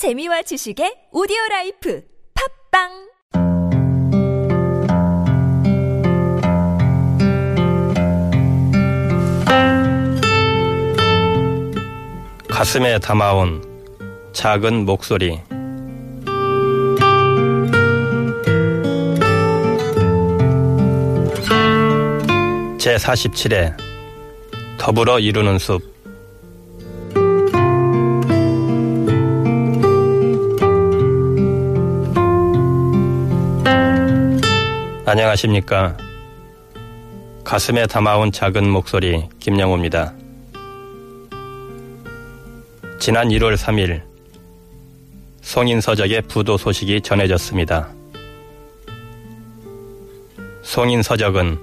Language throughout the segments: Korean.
재미와 지식의 오디오 라이프 팝빵! 가슴에 담아온 작은 목소리. 제47회 더불어 이루는 숲 안녕하십니까. 가슴에 담아온 작은 목소리 김영호입니다. 지난 1월 3일 송인서적의 부도 소식이 전해졌습니다. 송인서적은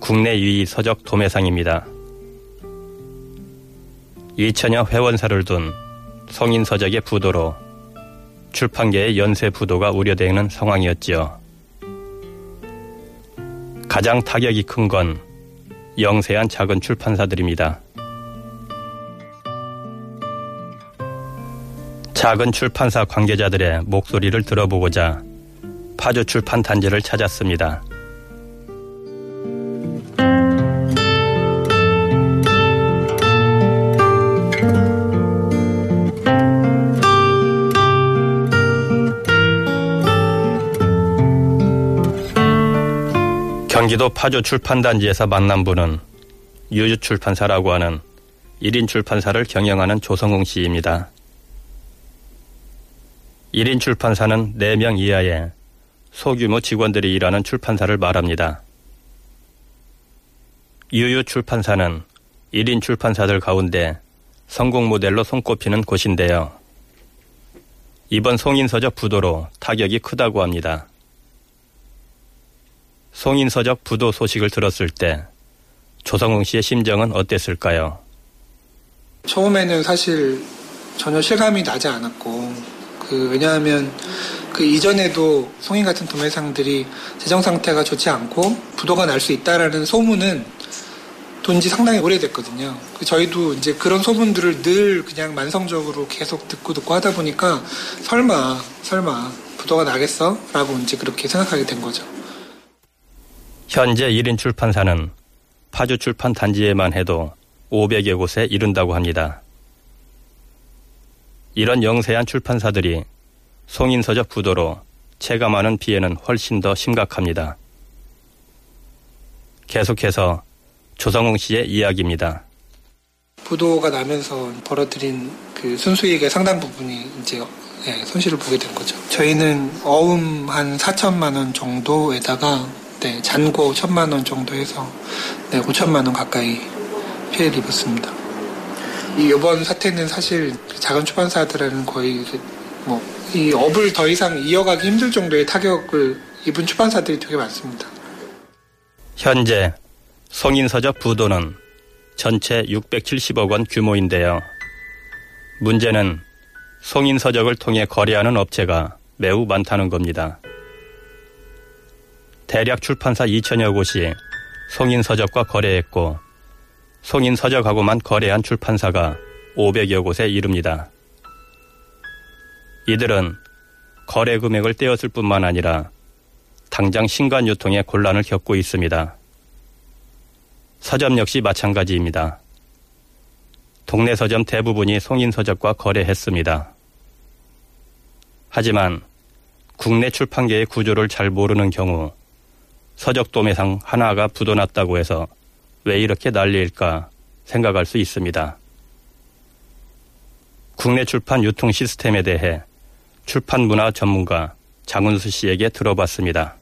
국내 유의 서적 도매상입니다. 2천여 회원사를 둔 송인서적의 부도로 출판계의 연쇄 부도가 우려되는 상황이었지요. 가장 타격이 큰 건 영세한 작은 출판사들입니다. 작은 출판사 관계자들의 목소리를 들어보고자 파주 출판 단지를 찾았습니다. 경기도 파주 출판단지에서 만난 분은 유주 출판사라고 하는 1인 출판사를 경영하는 조성웅 씨입니다. 1인 출판사는 4명 이하의 소규모 직원들이 일하는 출판사를 말합니다. 유유 출판사는 1인 출판사들 가운데 성공 모델로 손꼽히는 곳인데요. 이번 송인서적 부도로 타격이 크다고 합니다. 송인서적 부도 소식을 들었을 때 조성웅 씨의 심정은 어땠을까요? 처음에는 사실 전혀 실감이 나지 않았고 그 왜냐하면 그 이전에도 송인 같은 도매상들이 재정 상태가 좋지 않고 부도가 날 수 있다라는 소문은 돈지 상당히 오래됐거든요. 그 저희도 이제 그런 소문들을 늘 그냥 만성적으로 계속 듣고 듣고 하다 보니까 설마 설마 부도가 나겠어? 라고 이제 그렇게 생각하게 된 거죠. 현재 1인 출판사는 파주 출판 단지에만 해도 500여 곳에 이른다고 합니다. 이런 영세한 출판사들이 송인서적 부도로 체감하는 피해는 훨씬 더 심각합니다. 계속해서 조성웅 씨의 이야기입니다. 부도가 나면서 벌어들인 그 순수익의 상당 부분이 이제 네, 손실을 보게 된 거죠. 저희는 어음 한 4천만 원 정도에다가 네, 잔고 천만 원 정도 해서 네, 5천만 원 가까이 피해를 입었습니다. 이 이번 사태는 사실 작은 출판사들은 거의 뭐 이 업을 더 이상 이어가기 힘들 정도의 타격을 입은 출판사들이 되게 많습니다. 현재 송인서적 부도는 전체 670억 원 규모인데요. 문제는 송인서적을 통해 거래하는 업체가 매우 많다는 겁니다. 대략 출판사 2천여 곳이 송인서적과 거래했고 송인서적하고만 거래한 출판사가 500여 곳에 이릅니다. 이들은 거래 금액을 떼었을 뿐만 아니라 당장 신간 유통에 곤란을 겪고 있습니다. 서점 역시 마찬가지입니다. 동네 서점 대부분이 송인 서적과 거래했습니다. 하지만 국내 출판계의 구조를 잘 모르는 경우 서적도매상 하나가 부도났다고 해서 왜 이렇게 난리일까 생각할 수 있습니다. 국내 출판 유통 시스템에 대해 출판 문화 전문가 장은수 씨에게 들어봤습니다.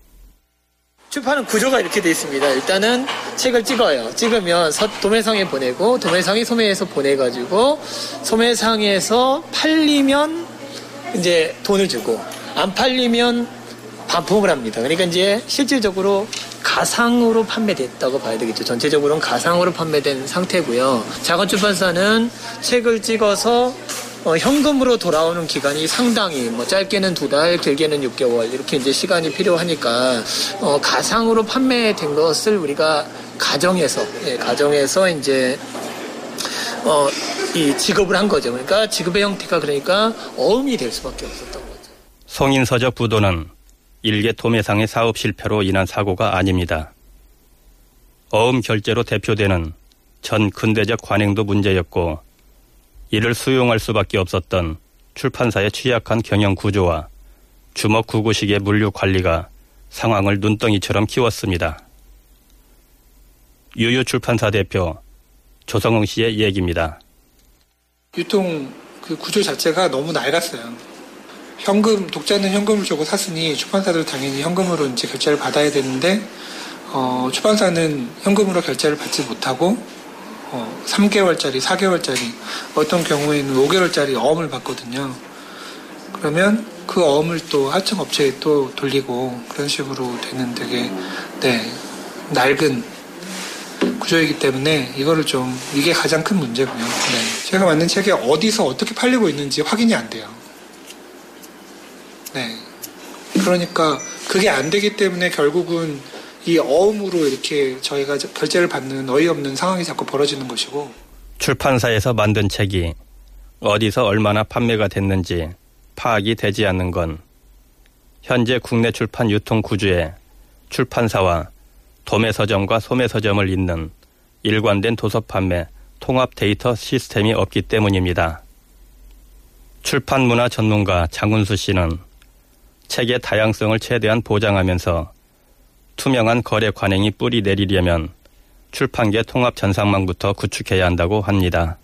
출판은 구조가 이렇게 되어 있습니다. 일단은 책을 찍어요. 찍으면 도매상에 보내고 도매상이 소매에서 보내가지고 소매상에서 팔리면 이제 돈을 주고 안 팔리면 반품을 합니다. 그러니까 이제 실질적으로 가상으로 판매됐다고 봐야 되겠죠. 전체적으로는 가상으로 판매된 상태고요. 작은 출판사는 책을 찍어서 어, 현금으로 돌아오는 기간이 상당히 뭐 짧게는 두 달, 길게는 6개월 이렇게 이제 시간이 필요하니까 어, 가상으로 판매된 것을 우리가 가정에서 예, 가정에서 이제 어, 이 지급을 한 거죠. 그러니까 지급의 형태가 그러니까 어음이 될 수밖에 없었던 거죠. 송인서적 부도는 일개 도매상의 사업 실패로 인한 사고가 아닙니다. 어음 결제로 대표되는 전 근대적 관행도 문제였고 이를 수용할 수밖에 없었던 출판사의 취약한 경영 구조와 주먹 구구식의 물류 관리가 상황을 눈덩이처럼 키웠습니다. 유유 출판사 대표 조성웅 씨의 얘기입니다. 유통 그 구조 자체가 너무 낡았어요. 현금 독자는 현금을 주고 샀으니 출판사도 당연히 현금으로 이제 결제를 받아야 되는데 어, 출판사는 현금으로 결제를 받지 못하고 어, 3개월짜리, 4개월짜리 어떤 경우에는 5개월짜리 어음을 받거든요. 그러면 그 어음을 또 하청 업체에 또 돌리고 그런 식으로 되는 되게 네 낡은 구조이기 때문에 이거를 좀 이게 가장 큰 문제고요. 네. 제가 만든 책이 어디서 어떻게 팔리고 있는지 확인이 안 돼요. 네. 그러니까 그게 안 되기 때문에 결국은 이 어음으로 이렇게 저희가 결제를 받는 어이없는 상황이 자꾸 벌어지는 것이고 출판사에서 만든 책이 어디서 얼마나 판매가 됐는지 파악이 되지 않는 건 현재 국내 출판 유통 구조에 출판사와 도매 서점과 소매 서점을 잇는 일관된 도서 판매 통합 데이터 시스템이 없기 때문입니다. 출판 문화 전문가 장훈수 씨는 책의 다양성을 최대한 보장하면서 투명한 거래 관행이 뿌리 내리려면 출판계 통합 전상망부터 구축해야 한다고 합니다.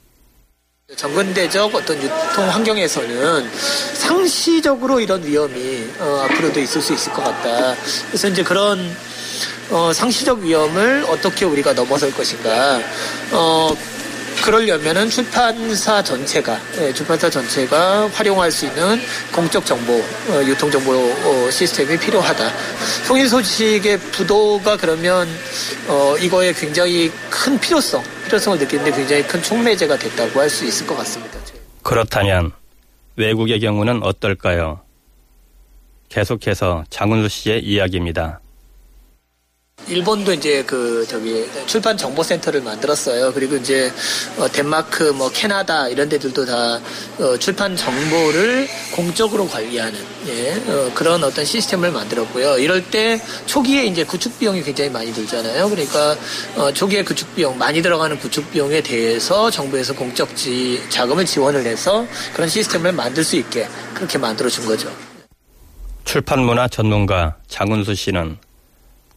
정근대적 어떤 유통 환경에서는 상시적으로 이런 위험이 어, 앞으로도 있을 수 있을 것 같다. 그래서 이제 그런 어, 상시적 위험을 어떻게 우리가 넘어설 것인가. 어, 그러려면은 출판사 전체가 예, 출판사 전체가 활용할 수 있는 공적 정보 어, 유통 정보 어, 시스템이 필요하다. 송일 소식의 부도가 그러면 어, 이거에 굉장히 큰 필요성 필요성을 느끼는데 굉장히 큰 촉매제가 됐다고 할 수 있을 것 같습니다. 그렇다면 외국의 경우는 어떨까요? 계속해서 장훈수 씨의 이야기입니다. 일본도 이제 그 저기 출판 정보 센터를 만들었어요. 그리고 이제 어 덴마크, 뭐 캐나다 이런 데들도 다 어 출판 정보를 공적으로 관리하는 예, 어 그런 어떤 시스템을 만들었고요. 이럴 때 초기에 이제 구축 비용이 굉장히 많이 들잖아요. 그러니까 어 초기에 구축 비용 많이 들어가는 구축 비용에 대해서 정부에서 공적 지 자금을 지원을 해서 그런 시스템을 만들 수 있게 그렇게 만들어 준 거죠. 출판 문화 전문가 장훈수 씨는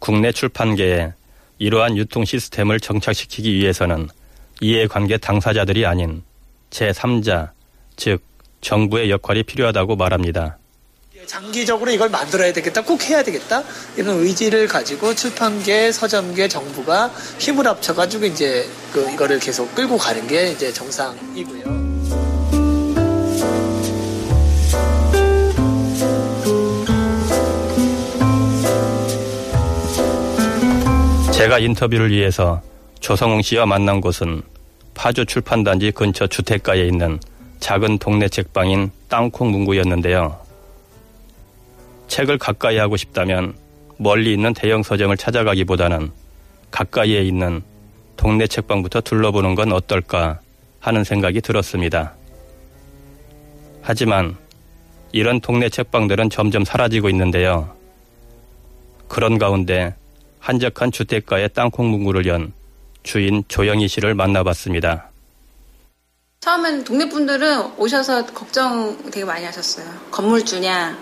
국내 출판계에 이러한 유통 시스템을 정착시키기 위해서는 이해관계 당사자들이 아닌 제3자, 즉 정부의 역할이 필요하다고 말합니다. 장기적으로 이걸 만들어야 되겠다, 꼭 해야 되겠다 이런 의지를 가지고 출판계, 서점계, 정부가 힘을 합쳐가지고 이제 그 이거를 계속 끌고 가는 게 이제 정상이고요. 제가 인터뷰를 위해서 조성웅 씨와 만난 곳은 파주 출판단지 근처 주택가에 있는 작은 동네 책방인 땅콩 문구였는데요. 책을 가까이 하고 싶다면 멀리 있는 대형 서점을 찾아가기보다는 가까이에 있는 동네 책방부터 둘러보는 건 어떨까 하는 생각이 들었습니다. 하지만 이런 동네 책방들은 점점 사라지고 있는데요. 그런 가운데 한적한 주택가의 땅콩 문구를 연 주인 조영희 씨를 만나봤습니다. 처음엔 동네 분들은 오셔서 걱정 되게 많이 하셨어요. 건물주냐?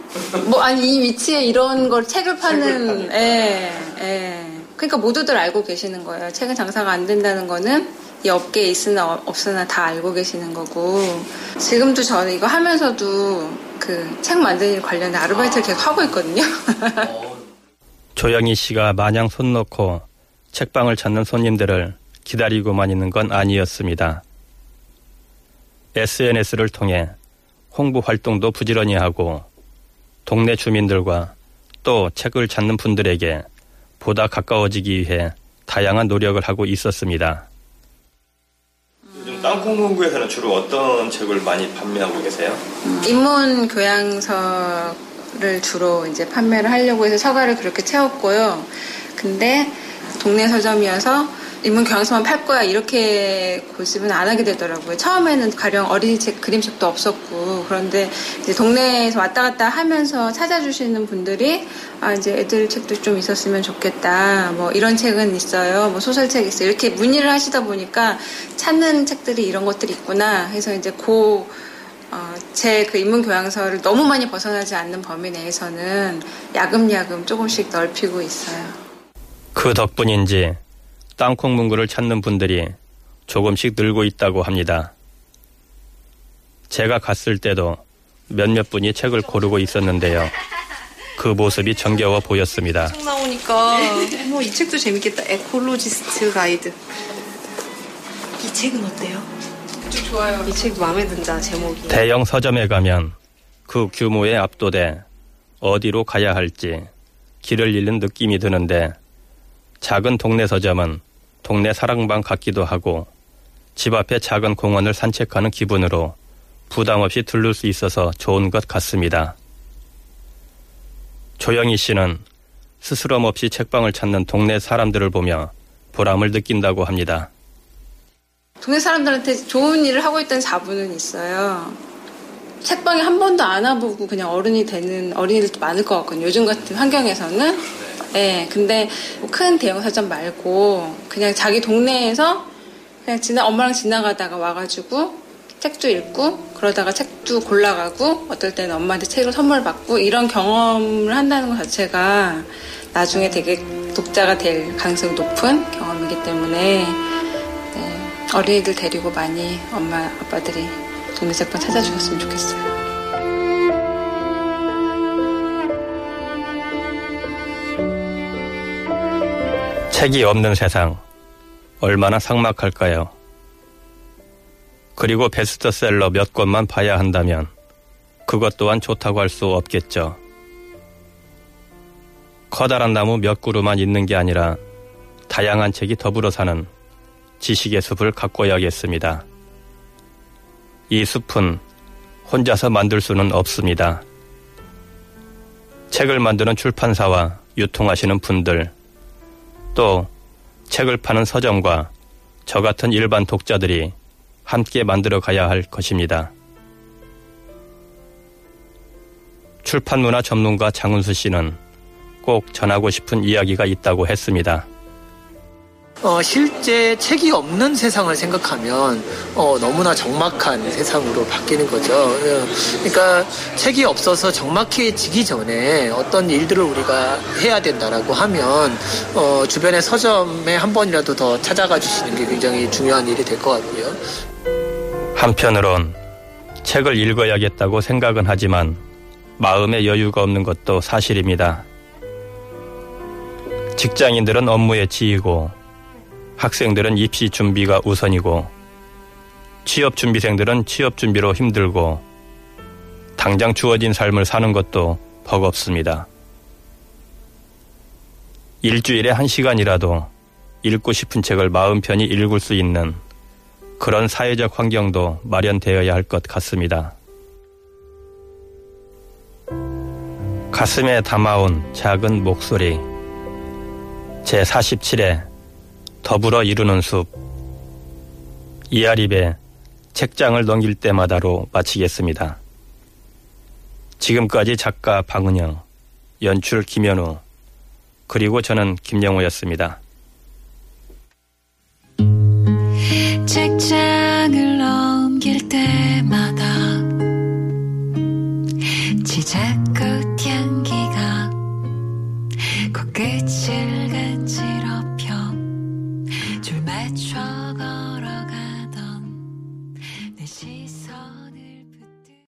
뭐 아니 이 위치에 이런 걸 책을 파는 예, 예. 그러니까 모두들 알고 계시는 거예요. 책은 장사가 안 된다는 거는 이 업계에 있으나 없으나 다 알고 계시는 거고 지금도 저는 이거 하면서도 그 책 만드는 일 관련된 아르바이트를 계속 하고 있거든요. 조영희 씨가 마냥 손 놓고 책방을 찾는 손님들을 기다리고만 있는 건 아니었습니다. SNS를 통해 홍보 활동도 부지런히 하고 동네 주민들과 또 책을 찾는 분들에게 보다 가까워지기 위해 다양한 노력을 하고 있었습니다. 요즘 땅콩문구에서는 주로 어떤 책을 많이 판매하고 계세요? 인문 교양서 를 주로 이제 판매를 하려고 해서 서가를 그렇게 채웠고요. 근데 동네 서점이어서 인문 교양서만 팔 거야 이렇게 고집은 안 하게 되더라고요. 처음에는 가령 어린이책 그림책도 없었고 그런데 이제 동네에서 왔다 갔다 하면서 찾아주시는 분들이 아 이제 애들 책도 좀 있었으면 좋겠다. 뭐 이런 책은 있어요. 뭐 소설책 있어요. 이렇게 문의를 하시다 보니까 찾는 책들이 이런 것들이 있구나 해서 이제 고 어, 제그 인문 교양서를 너무 많이 벗어나지 않는 범위 내에서는 야금야금 조금씩 넓히고 있어요. 그 덕분인지 땅콩 문구를 찾는 분들이 조금씩 늘고 있다고 합니다. 제가 갔을 때도 몇몇 분이 책을 고르고 있었는데요. 그 모습이 정겨워 보였습니다. 책 나오니까 뭐 이 책도 재밌겠다. 에콜로지스트 가이드. 이 책은 어때요? 좋아요. 이 책 마음에 든다 제목이. 대형 서점에 가면 그 규모에 압도돼 어디로 가야 할지 길을 잃는 느낌이 드는데 작은 동네 서점은 동네 사랑방 같기도 하고 집 앞에 작은 공원을 산책하는 기분으로 부담 없이 들를 수 있어서 좋은 것 같습니다. 조영희 씨는 스스럼 없이 책방을 찾는 동네 사람들을 보며 보람을 느낀다고 합니다. 동네 사람들한테 좋은 일을 하고 있다는 자부는 있어요. 책방에 한 번도 안 와보고 그냥 어른이 되는 어린이들도 많을 것 같거든요. 요즘 같은 환경에서는. 네, 근데 뭐 큰 대형 서점 말고 그냥 자기 동네에서 그냥 지나 엄마랑 지나가다가 와가지고 책도 읽고 그러다가 책도 골라가고 어떨 때는 엄마한테 책을 선물 받고 이런 경험을 한다는 것 자체가 나중에 되게 독자가 될 가능성이 높은 경험이기 때문에 네, 어린이들 데리고 많이 엄마 아빠들이 동네 책방 찾아주셨으면 좋겠어요. 책이 없는 세상 얼마나 삭막할까요? 그리고 베스트셀러 몇 권만 봐야 한다면 그것 또한 좋다고 할 수 없겠죠. 커다란 나무 몇 그루만 있는 게 아니라 다양한 책이 더불어 사는 지식의 숲을 가꿔야겠습니다. 이 숲은 혼자서 만들 수는 없습니다. 책을 만드는 출판사와 유통하시는 분들, 또 책을 파는 서점과 저 같은 일반 독자들이 함께 만들어 가야 할 것입니다. 출판문화 전문가 장은수 씨는 꼭 전하고 싶은 이야기가 있다고 했습니다. 어, 실제 책이 없는 세상을 생각하면 어, 너무나 적막한 세상으로 바뀌는 거죠. 어, 그러니까 책이 없어서 적막해지기 전에 어떤 일들을 우리가 해야 된다라고 하면 어, 주변의 서점에 한 번이라도 더 찾아가 주시는 게 굉장히 중요한 일이 될 것 같고요. 한편으론 책을 읽어야겠다고 생각은 하지만 마음의 여유가 없는 것도 사실입니다. 직장인들은 업무에 치이고 학생들은 입시 준비가 우선이고 취업 준비생들은 취업 준비로 힘들고 당장 주어진 삶을 사는 것도 버겁습니다. 일주일에 한 시간이라도 읽고 싶은 책을 마음 편히 읽을 수 있는 그런 사회적 환경도 마련되어야 할 것 같습니다. 가슴에 담아온 작은 목소리 제47회 더불어 이루는 숲 이아립의 책장을 넘길 때마다로 마치겠습니다. 지금까지 작가 방은영, 연출 김현우, 그리고 저는 김영호였습니다. 책장을 넘길 때마다 지잡고